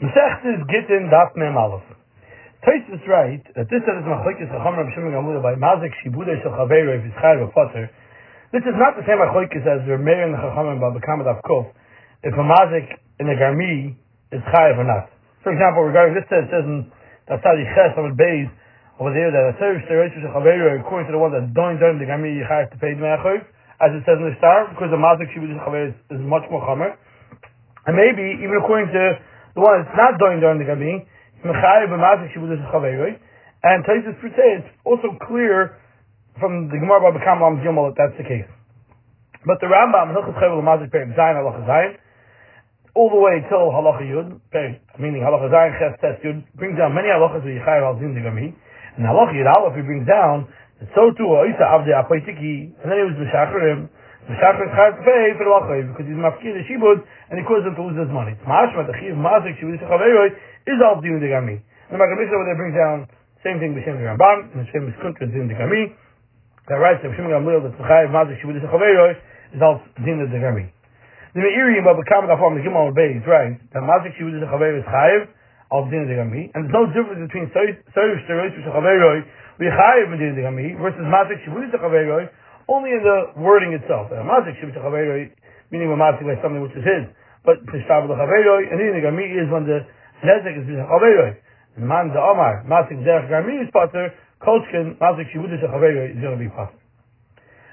Mesechtes Gittin Daf Mem Aleph. Tosfos right that this is machlokes Chacham Rav Shimon Gamliel by Mazik Shibude Shel Chaveiro if it's Chayv Potter. This is not the same machlokes as the Meir and the Chacham by Bekam Daf Kuf. If a Mazik in a Garmi is Chayv or not. For example, regarding this says says in Tasadi Ches on Beis over there that a service to Rosh Chaveiro according to the one that don't during the Garmi you have to pay the Mechav as it says in the star because the Mazik Shibude Shel Chaveiro is much more Chamer. And maybe even according to the one that's not doing during the Gabi, and Taisus per se, it's also clear from the Gemara Baba Kamal Gimel that that's the case. But the Rambam, all the way till Halacha Yud, meaning Halacha Zayin Ches Tes Yud, brings down many halachas where Yichai Al Zin Digami, and Halacha Yud Aleph he brings down, so too Oisa Avde Apoitiki, and then he was Meshacharim, the Shachar is hard to pay for the Wachoy because he's mafkir the Shibud and he causes him to lose his money. Mashma, the Chiv Mazik, Shibud Shachaveroy, is all Din Digami. And the Maggid Mishneh over there brings down same thing B'Shem Ramban, and Hashem is Kuntra Din Digami. That writes B'Shem Gamliel that Chayiv Mazik, Shibud Shachaveroy is all Din Digami. The Meiri in Baba Kamat Afam, the Gimel Bay is right that Mazik, Shibud Shachaveroy is Chayiv of Din Digami. And there's no difference between Soish Terosh Shachaveroy, Chayiv Din Digami versus Mazik, Shibud Shachaveroy, only in the wording itself. Meaning a mazik something which is his. But Tishtab l'chaveroi, and the Gami is when the nezek is b'chaveroi. Man the Omar, mazik derech is pater, kolchkin, mazik is going to be pater.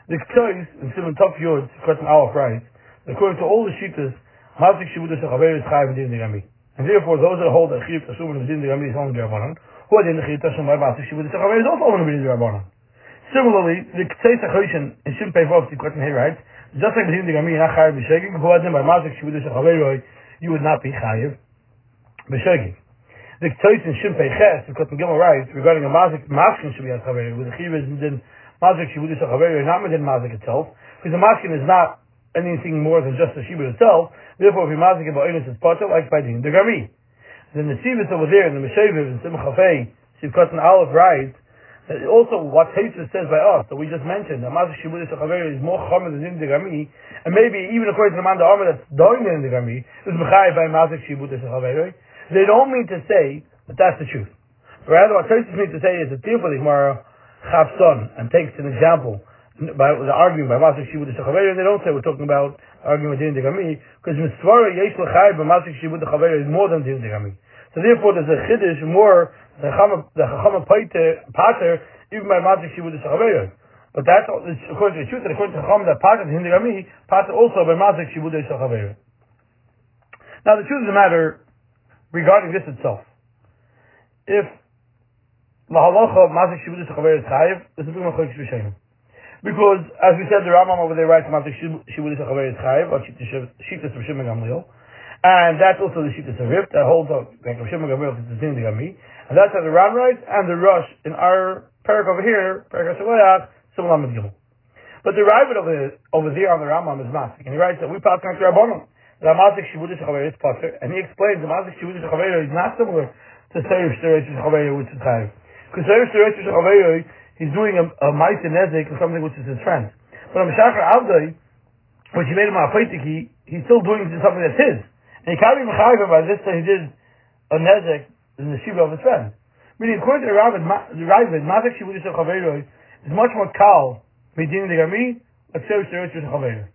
The Ktois, in Simon Top Yod, Kretan Aleph writes, according to all the Shitas, mazik is chayiv in the. And therefore, those that hold that Chiv Tasum and the is only the who are the Chiv Tasum by mazik is also only the Rabbanon. Similarly, the Ktseis HaChoshen in Shin Pei Vov Tikot here writes, just like the Gami not chayiv b'shegig, who had them by Mazik Shivudish HaChaveroi, you would not be chayiv b'shegig. The Ktseis in Shin Pei Ches, Tikot Gimel writes, regarding a Mazik Maskin should be at Chaveroi, with the Chiv is in Mazik Shivudish HaChaveroi, not within Mazik itself, because the Maskin is not anything more than just the Shibud itself, therefore if you Mazik about Oinus is Potter, like by the Gami. Then the Sivit over there, in the Mesheviv, in Simcha Fei, Sivkot and Aleph writes, also, what Taisa says by us, that we just mentioned, that Mazik Shibudis HaChaveri is more Chomer than the Gami, and maybe even according to the man the Armor that's doing in the Gami, is Mechai by Mazik Shibudis HaChaveri, they don't mean to say that that's the truth. Rather, what Taisa means to say is that therefore the Gemara Son and takes an example by the argument by Mazik Shibudis HaChaveri, they don't say we're talking about arguing with the Gami, because Mitzvara Yesh Lechai by Mazik Shibudis HaChaveri is more than the Gami. So therefore, there's a chiddush more the chacham pater even by magic she would have But that's according to the truth. That according to chacham that pater the hindi rami pater also by magic she would have Now the truth of the matter regarding this itself, if the halacha of mazik shibud is chayiv, this is being machlokes b'shem. Because, as we said, the Rambam over there writes mazik shibud is chayiv, or shittas of Shimon Gamliel. And that's also the Shittas of that holds up like Shimon Gamliel to the Gami. And that's how the Ram writes, and the Rush in our parak over here, parak Lamed Gimel. But the Ravid over, over there on the Rambam is Masik, and he writes that we pass on to Rabbanon. The Masik Shibudish Chaver is Passer, and he explains the Masik Shibudish Chaver is not similar to Seir Shterish Chaver, which is Chayiv. Because Seir Shterish Chaver, he's doing a, a Nezik or something which is his friend. But on Meshachar Avdai, which he made him a he, he's still doing something that's his. And he can't be mechayiv by this time he did a nezek in the shiva of his friend. Meaning, according to the Ravid, the Ravid, Mazik Shivudish Chaveroi is much more kal medin the Gami, but Sev Seretz Chaveroi.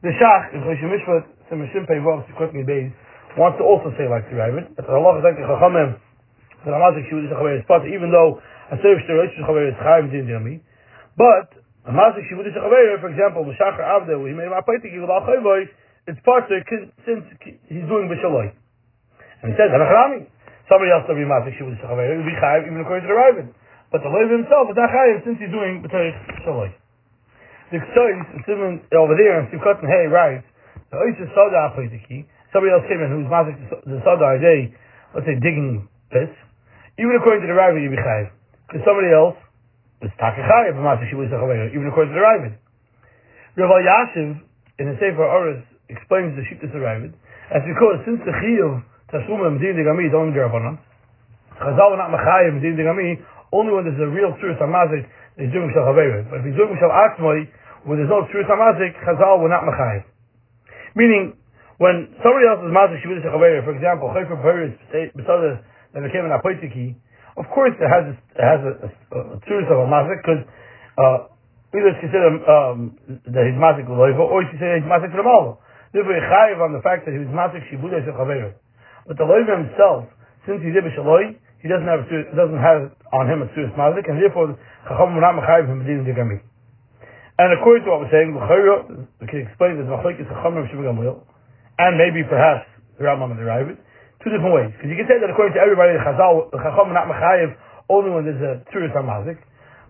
The Shach, in Choshe Mishpat, Semeshim Peivav, Sikot Beis, wants to also say like the Ravid, that Allah is like the Chachamim, that Mazik Shivudish Chaveroi is part, even though a Sev Seretz Chaveroi is Chayiv medin the Gami, but a Mazik Shivudish Chaveroi, for example, the Shachar Avde, where he made a Ma'apaitik, he will it's partial since he's doing b'shaloi. And he says, Hanachrami. Somebody else will be masik she would be chayiv even according to the Ravid. But the Lev himself is not chayiv since he's doing b'tarich shaloi. The Ktsois, over there, in Simchat and Hey writes, the Oisha Soda Apoitiki, somebody else came in who's masik the Soda day, let's say digging pits, even according to the Ravid you'd be chayiv. Because somebody else is takichayiv, masik she would even according to the Ravid. Rav Yashiv, in the Sefer Oris, explains the Shittas Ravid, as because since the Chiyuv Tashum Medin Degami is only Derabanan, Chazal not Machayim Medin Degami, only when there's a real truth Hamazik, is doing Shal Chaverit. But if he's doing Shal Atzmoi, when there's no truth Hamazik, Chazal will not Machayim. Meaning, When somebody else is mazik shibud for example, chayfer beris besada that became an apoitiki, of course it has it has a, a, a truth of a mazik because uh, either it's considered um, that he's mazik loiva or it's considered he's mazik for the malo. Therefore, chayiv on the fact that he was mazik shibud But the loiva himself, since he did b'shaloi, he doesn't have a, doesn't have on him a serious mazik, and therefore chacham not mechayiv him b'din digami. And according to what we're saying, we can explain this machlekes chacham of Gamliel and maybe perhaps the Rambam and the Ravid, two different ways. Because you can say that according to everybody, the Chazal, the Chacham not Mechayev, only when there's a Tzuris mazik,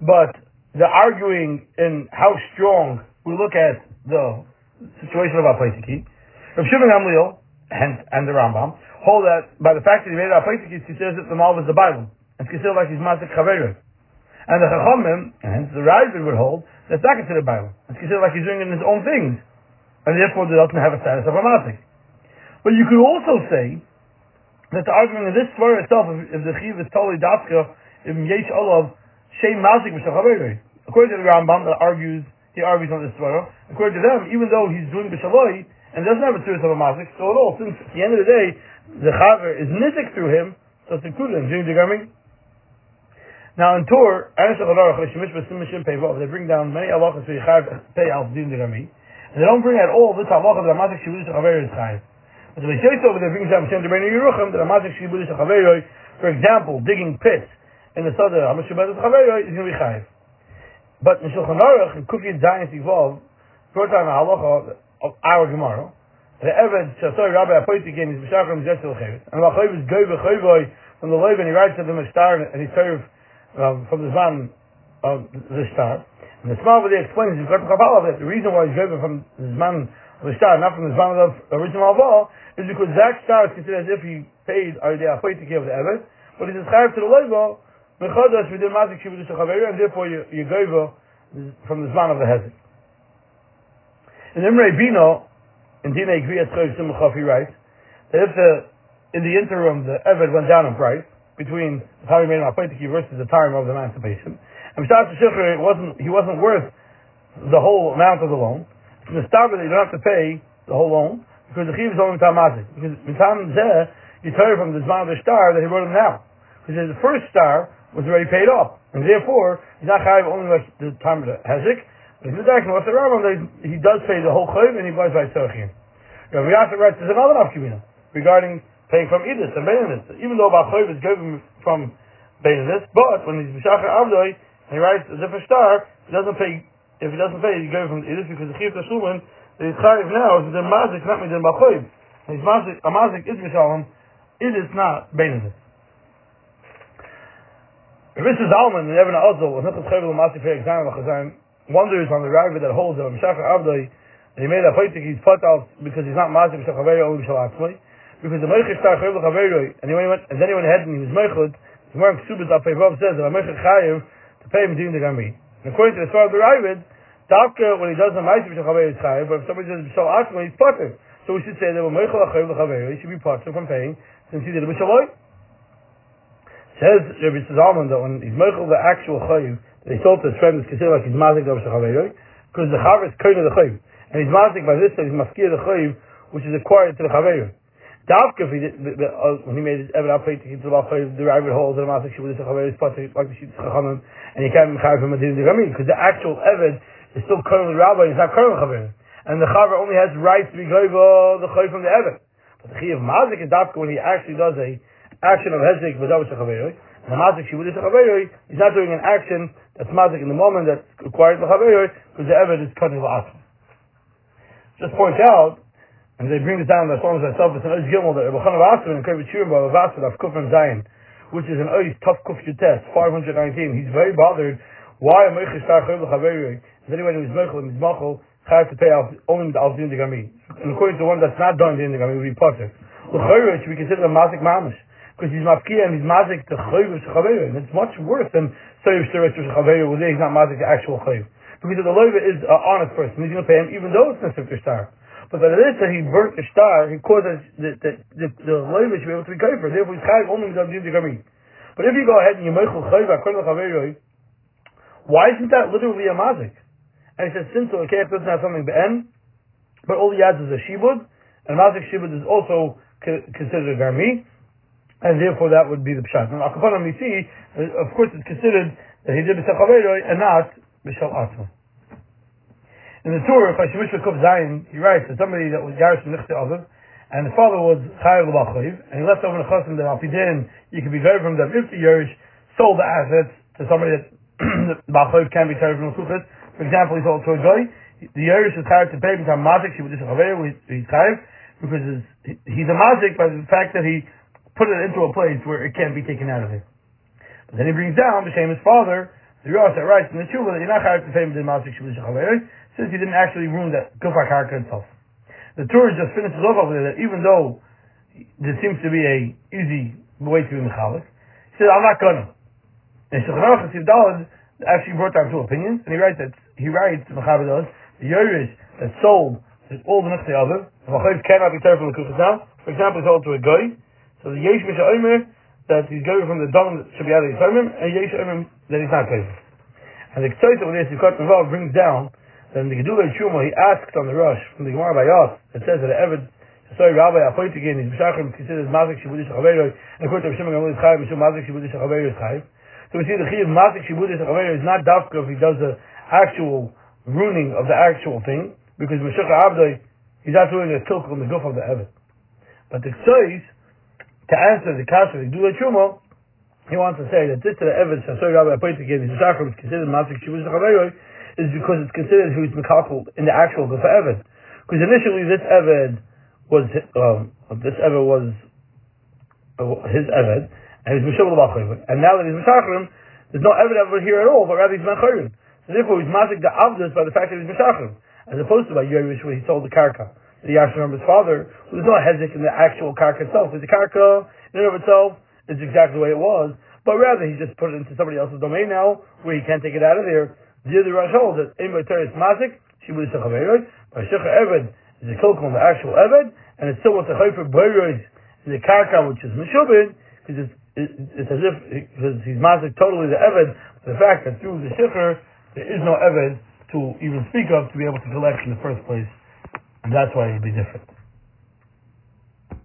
but the arguing in how strong we look at the situation of Apaitiki, Rav Shimon Gamliel, and, and the Rambam, hold that by the fact that he made it Apaitiki, he considers that the Malv is the Bible. It's considered like he's Mazik Chaverim. And the Chachamim, and hence the Ravid would hold, that that's not considered Bible. It's considered like he's doing it in his own things and therefore it doesn't have a status of a mazik. But you could also say that the argument of this story itself, if, if the chiv is totally dafka, if yesh olav shem mazik b'shachaveirei. According to the Rambam, that argues he argues on this story. According to them, even though he's doing b'shaloi and doesn't have a serious of a mazik, so at all, since at the end of the day the chaver is nizik through him, so it's included in the garming. Now in Torah, they bring down many halachas for Yichav pay al din the and they don't bring out all this halacha that Amazik Shibudis HaChaveir is chayiv. But the over there brings down Shem Debeinu Yeruchim that a Amazik Shibudis HaChaveir, for example, digging pits in the Sada Amazik Shibudis HaChaveir is going to be chayiv. But in Shulchan Aruch, in Kufiyat Zion Tivov, brought down a halacha of our Gemara, the Eved Shasoi Rabbi Apoyti again is B'Shachar Mizet Chevet, and Lachayiv is Goy V'Choyvoy from the and he writes to them a star, and he serves um, from the Zman of the star. And the Small there explains in Kort Kabbalah that the reason why he's driven from the Zman of the star, not from the Zman of the original Aval, is because that star is considered as if he paid our day to give the Evet, but he's inscribed to the Leibo, Mechodash we did Mazik Shibudush Chaveri, and therefore you, you from the Zman of the Hezek. In Imre Bino, in Dina Griyat Choy Simchov, he writes, that if the, in the interim the Evet went down in price, between the time he made him versus the time of the emancipation, and Mishtar Shikhr, it wasn't, he wasn't worth the whole amount of the loan. From the start you don't have to pay the whole loan, because the chiv is only tamazik. Because mitam zeh, you tell from the zman of the star that he wrote him now. Because the first star was already paid off. And therefore, he's not chayiv only like the time of the hezek, but he's not what's the Rambam, he does pay the whole chayiv and he buys by tzorchim. Rav Yasser writes, there's another nafkimina regarding paying from Edis and Beninus. Even though Bal Chayiv is given from Beninus, but when he's B'shachar Avdoi, he writes a different star, he doesn't pay, if he doesn't pay, he goes from Idis because the Chiv Tashlumin, that he's chayiv now is the mazik, not midin b'choyv. And his mazik, a mazik is mishalom, Idis not Beinidis. Rabbi Zalman and Evan Ozel, was not the chayiv mazik for exam l'chazayim, wonders on the rabbi that holds that Mishachar Avdoi, that he made a poitik, he's put out because he's not mazik Mishachar Avdoi, only Mishal Atzmai, because the Meichel star chayiv l'chaveroi, and he went, and then he went ahead and he was Meichel, the Gemara Ksubas Al Peivav says that a Meichel chayiv, to pay him the Gami. And according to the story of the Ravid, Davka, when he does the Ma'aseh B'Shachavei is Chayiv, but if somebody says B'Shal Ashma, he's Potter. So we should say that when Meichel HaChayiv L'Chavei, he should be Potter from paying, since he did it B'Shaloi. Says Rabbi Zalman that when he's Meichel the actual Chayiv, that he told to his friend is considered like he's Mazik of B'Shachavei, because the Chav is Koyin of the Chayiv. And he's Mazik by this that he's Maskir the Chayiv, which is acquired to the Chavei. Davka, if he did, uh, when he made his Evan Alpay to the Lachai, the rabbit holes, and the Masik Shabbat, the Chavar, like the Sheet Chachamim, and he can't be Chavar from Madin Gamin, because the actual Evan is still currently Rabbi, he's not currently Chavar. And the Chavar only has rights to be Goiva, the Chay from the Evan. But the of Mazik is Davka when he actually does a action of Hezek, but that was Chavar, and the Mazik Chavar, he's not doing an action that's Mazik in the moment that's required for Chavar, because the Evan is cutting the Asma. Just point out, and they bring this down in the itself, it's an Ois Gimel that Rabbi Chana Vasser and Kevin Shurim Baba Vasser of Kufran Zion, which is an Ois tough Kuf test, 519. He's very bothered why a Meichel Shtar Chayiv L'Chaveri is anyone who is Meichel and is Machel Chayiv to pay off only the Alfin Gami. And according to the one that's not done in the Gami, would be Potter. L'Chaveri should be considered a Mazik Mamish. Because he's mafkia and he's mazik to chayiv shechaveir, and it's much worse than chayiv sheretz shechaveir, where he's not mazik the actual chayiv. Because the loiva is an honest person, he's going to pay him even though it's a sifter star. But by the list that he burnt the star, he caused the the the, loiva be able to be kaifer. Therefore, he's chayiv only without doing the. But if you go ahead and you meichel chayiv according to chaveroi, why isn't that literally a mazik? And he says since the kef doesn't have something ben, but all he adds is a shibud, and Mazik Shibud is also considered a Garmi, and therefore that would be the Pshat. Now, Akapanam, we uh, of course, it's considered that he did B'Sech and not B'Shal Atzma. In the Torah, Chashimish Kuf Zayin, he writes that somebody that was Yarish Nichte Aviv, and the father was Chayav L'Bachayiv, and he left over the Chasim that Alpidin, you could be very from that if the Yarish sold the assets to somebody that the Bachayiv can be carried from Sukkot, for example, he sold to a guy, the Yarish is tired to pay because Mazik, he would just he's tired, because he's a Mazik by the fact that he put it into a place where it can't be taken out of him. But then he brings down the shame his father, the Rosh that writes in the Tshuva that you're not chayav to pay him the Shavuot since he didn't actually ruin that Gufar Karka himself. The Torah just finishes off over there that even though there seems to be a easy way to be Mechalik, he said, I'm not gonna. And Shulchan Aruch actually brought down two opinions, and he writes that, he writes, Mechaber the Yerush that sold all the Nechse other, the Machayiv cannot be terrible in now. For example, sold to a guy, so the Yesh Misha Omer, that he's going from the Dom that should be out of his and Yesh Omer that he's not going. And the Ktsoit over there, Sukkot Naval brings down then the Gedula Shuma, he asked on the Rosh from the Gemara by Yos, it says that Evid, sorry, Rabbi Apoit again, his B'shachim considers Mazik Shibudish Chaveiro, and according to Shimon Gamul is Chayiv, Mishum Mazik Shibudish Chaveiro is Chayiv. So we see the Chiv Mazik Shibudish Chaveiro is not Dafka if he does the actual ruining of the actual thing, because Meshach Abdoi, he's not doing a tilk on the goof of the Evid. But the Ktsois, to answer the Kasha of the Gedula Shuma, he wants to say that this to the Evid, sorry, Rabbi Apoit again, his B'shachim is considered Mazik Shibudish Chaveiro, is because it's considered who's Mekakal in the actual Gufa Eved. Because initially this Eved was, um, this Eved was uh, his Eved, and he's Mishum And now that he's Meshachrim, there's no Eved ever here at all, but he's Menchayim. So therefore he's Mazik the Avdus by the fact that he's Meshachrim, as opposed to by Yerush he sold the Karka. The Yashim his father, there's no Hezek in the actual Karka itself. The Karka, in and of itself, is exactly the way it was, but rather he just put it into somebody else's domain now, where he can't take it out of there, the other Rosh holds that in Teres Mazik, she would have Chaveroi, but Shecha Eved is a kilkum, the actual Eved, and it's still with the Chayfer Boiroid in the Karka, which is Meshubin, because it's, it's as if because he's Mazik totally the Eved, the fact that through the Shecher, there is no Eved to even speak of to be able to collect in the first place, that's why it'd be different.